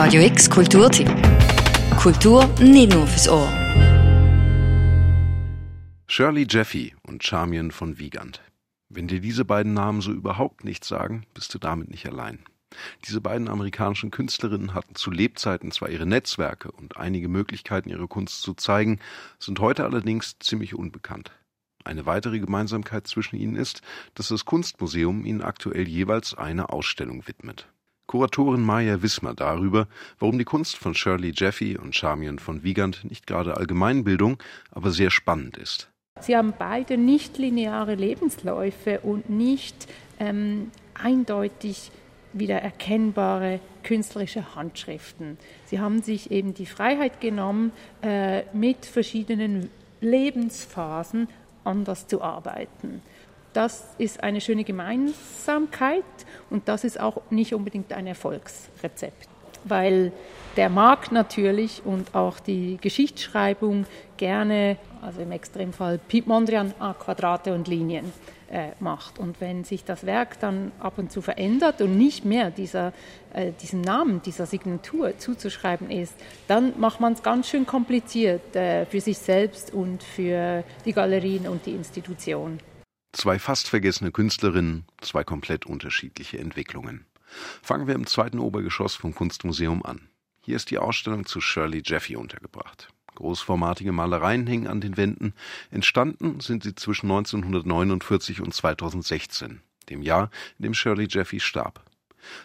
Radio X Kulturtipp. Kultur nicht nur fürs Ohr. Shirley Jeffy und Charmian von Wiegand. Wenn dir diese beiden Namen so überhaupt nichts sagen, bist du damit nicht allein. Diese beiden amerikanischen Künstlerinnen hatten zu Lebzeiten zwar ihre Netzwerke und einige Möglichkeiten, ihre Kunst zu zeigen, sind heute allerdings ziemlich unbekannt. Eine weitere Gemeinsamkeit zwischen ihnen ist, dass das Kunstmuseum ihnen aktuell jeweils eine Ausstellung widmet. Kuratorin Maya Wismar darüber, warum die Kunst von Shirley Jeffy und Charmian von Wiegand nicht gerade Allgemeinbildung, aber sehr spannend ist. Sie haben beide nicht lineare Lebensläufe und nicht ähm, eindeutig wieder erkennbare künstlerische Handschriften. Sie haben sich eben die Freiheit genommen, äh, mit verschiedenen Lebensphasen anders zu arbeiten. Das ist eine schöne Gemeinsamkeit und das ist auch nicht unbedingt ein Erfolgsrezept, weil der Markt natürlich und auch die Geschichtsschreibung gerne, also im Extremfall Piet Mondrian, A, Quadrate und Linien äh, macht. Und wenn sich das Werk dann ab und zu verändert und nicht mehr dieser, äh, diesem Namen, dieser Signatur zuzuschreiben ist, dann macht man es ganz schön kompliziert äh, für sich selbst und für die Galerien und die Institution. Zwei fast vergessene Künstlerinnen, zwei komplett unterschiedliche Entwicklungen. Fangen wir im zweiten Obergeschoss vom Kunstmuseum an. Hier ist die Ausstellung zu Shirley Jeffy untergebracht. Großformatige Malereien hängen an den Wänden. Entstanden sind sie zwischen 1949 und 2016, dem Jahr, in dem Shirley Jeffy starb.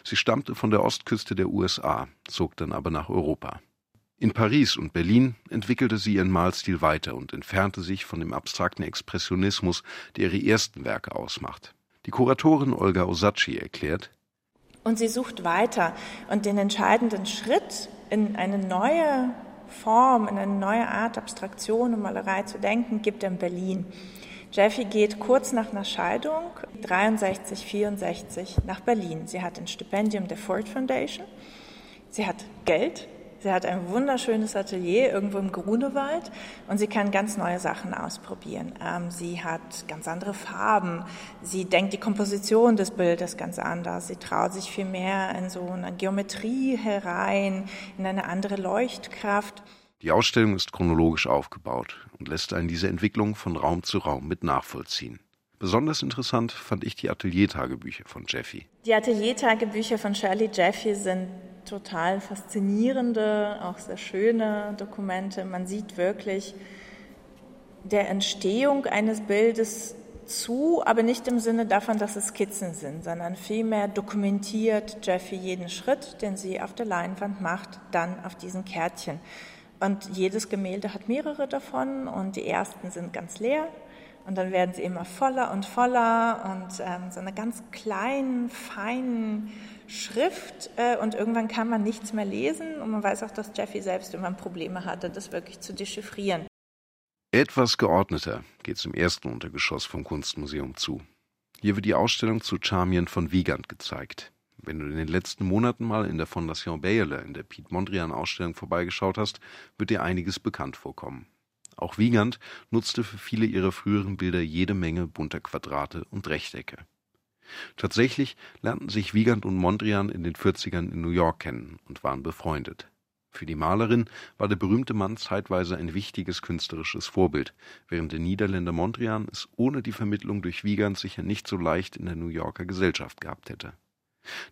Sie stammte von der Ostküste der USA, zog dann aber nach Europa. In Paris und Berlin entwickelte sie ihren Malstil weiter und entfernte sich von dem abstrakten Expressionismus, der ihre ersten Werke ausmacht. Die Kuratorin Olga Osacci erklärt, und sie sucht weiter und den entscheidenden Schritt in eine neue Form, in eine neue Art Abstraktion und Malerei zu denken, gibt er in Berlin. Jeffy geht kurz nach einer Scheidung, 63, 64, nach Berlin. Sie hat ein Stipendium der Ford Foundation. Sie hat Geld, Sie hat ein wunderschönes Atelier irgendwo im Grunewald und sie kann ganz neue Sachen ausprobieren. Ähm, sie hat ganz andere Farben. Sie denkt die Komposition des Bildes ganz anders. Sie traut sich viel mehr in so eine Geometrie herein, in eine andere Leuchtkraft. Die Ausstellung ist chronologisch aufgebaut und lässt einen diese Entwicklung von Raum zu Raum mit nachvollziehen. Besonders interessant fand ich die Ateliertagebücher von Jeffy. Die Ateliertagebücher von Shirley Jeffy sind total faszinierende, auch sehr schöne Dokumente. Man sieht wirklich der Entstehung eines Bildes zu, aber nicht im Sinne davon, dass es Skizzen sind, sondern vielmehr dokumentiert Jeffy jeden Schritt, den sie auf der Leinwand macht, dann auf diesen Kärtchen. Und jedes Gemälde hat mehrere davon und die ersten sind ganz leer und dann werden sie immer voller und voller und ähm, so eine ganz kleinen, feinen Schrift äh, und irgendwann kann man nichts mehr lesen und man weiß auch, dass Jeffy selbst irgendwann Probleme hatte, das wirklich zu dechiffrieren. Etwas geordneter geht es im ersten Untergeschoss vom Kunstmuseum zu. Hier wird die Ausstellung zu Charmian von Wiegand gezeigt. Wenn du in den letzten Monaten mal in der Fondation Bayerle in der Piet Mondrian Ausstellung vorbeigeschaut hast, wird dir einiges bekannt vorkommen. Auch Wiegand nutzte für viele ihrer früheren Bilder jede Menge bunter Quadrate und Rechtecke. Tatsächlich lernten sich Wiegand und Mondrian in den 40ern in New York kennen und waren befreundet. Für die Malerin war der berühmte Mann zeitweise ein wichtiges künstlerisches Vorbild, während der Niederländer Mondrian es ohne die Vermittlung durch Wiegand sicher nicht so leicht in der New Yorker Gesellschaft gehabt hätte.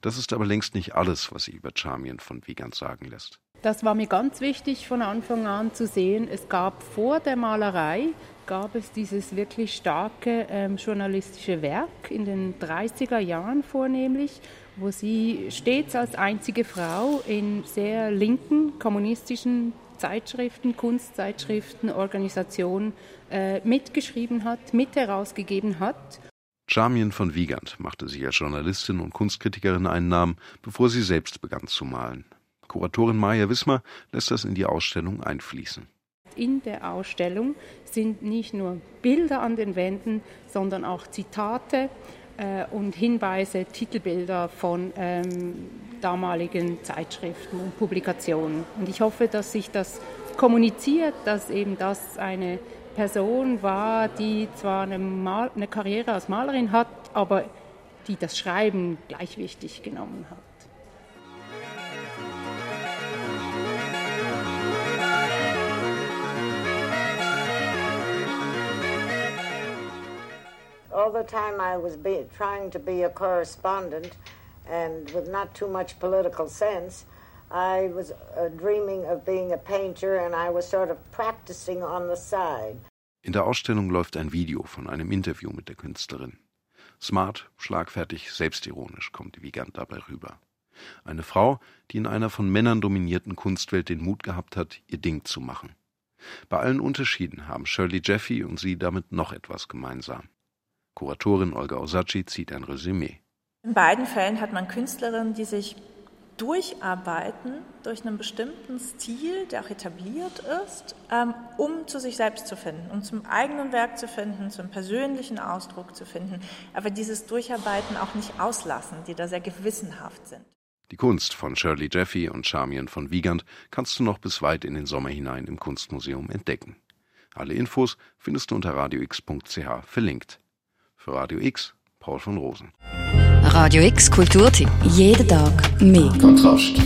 Das ist aber längst nicht alles, was sich über Charmian von Wiegand sagen lässt. Das war mir ganz wichtig von Anfang an zu sehen. Es gab vor der Malerei gab es dieses wirklich starke ähm, journalistische Werk in den 30er Jahren vornehmlich, wo sie stets als einzige Frau in sehr linken kommunistischen Zeitschriften, Kunstzeitschriften, Organisationen äh, mitgeschrieben hat, mit herausgegeben hat. Charmian von Wiegand machte sich als Journalistin und Kunstkritikerin einen Namen, bevor sie selbst begann zu malen. Kuratorin Maja Wismar lässt das in die Ausstellung einfließen. In der Ausstellung sind nicht nur Bilder an den Wänden, sondern auch Zitate äh, und Hinweise, Titelbilder von ähm, damaligen Zeitschriften und Publikationen. Und ich hoffe, dass sich das kommuniziert, dass eben das eine Person war, die zwar eine, Mal eine Karriere als Malerin hat, aber die das Schreiben gleich wichtig genommen hat. All the time I was be, trying to be a correspondent and with not too much political sense, I was uh, dreaming of being a painter and I was sort of practicing on the side. In der Ausstellung läuft ein Video von einem Interview mit der Künstlerin. Smart, schlagfertig, selbstironisch kommt Wiegand dabei rüber. Eine Frau, die in einer von Männern dominierten Kunstwelt den Mut gehabt hat, ihr Ding zu machen. Bei allen Unterschieden haben Shirley Jeffy und sie damit noch etwas gemeinsam. Kuratorin Olga Osacci zieht ein Resümee. In beiden Fällen hat man Künstlerinnen, die sich durcharbeiten durch einen bestimmten Stil, der auch etabliert ist, ähm, um zu sich selbst zu finden, um zum eigenen Werk zu finden, zum persönlichen Ausdruck zu finden, aber dieses Durcharbeiten auch nicht auslassen, die da sehr gewissenhaft sind. Die Kunst von Shirley Jeffy und Charmian von Wiegand kannst du noch bis weit in den Sommer hinein im Kunstmuseum entdecken. Alle Infos findest du unter radiox.ch verlinkt. Für Radio X, Paul von Rosen. Radio X Kulturtipp. Jeden Tag mehr. Kontrast.